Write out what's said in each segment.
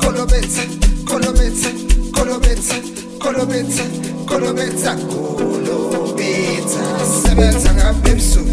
kolobetsa kolobetsa kolobetsa kolobetsa sebetsa ngaphezu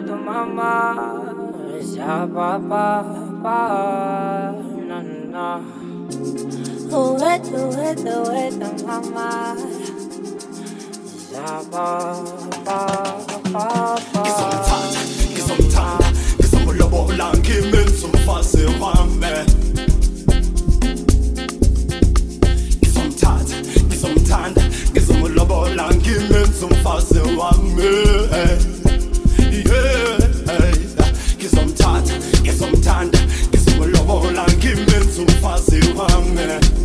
de tu mamá, ya papá, papá, no, no. Jugué, jugué, jugué tu mamá, ya papá, papá, papá. Ngizomthanda, ngizomlobola ngimi ngizomfazi wami Ngizomthanda, ngizomthanda, ngizomlobola ngimi ngizomfazi wami I'll see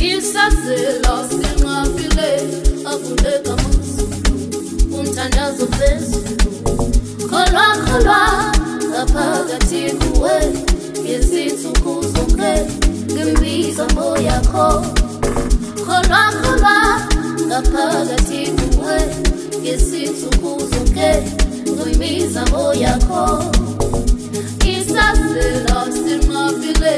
isazela sinqabile avuleka mazulu umthandazo phezulu kholwa kholwa ngaphakathi kuwe ngezinsuku zonke ngemizamo yakho kholwa kholwa ngaphakathi kuwe ngezinsuku zonke ngemizamo yakho isazela sinqabile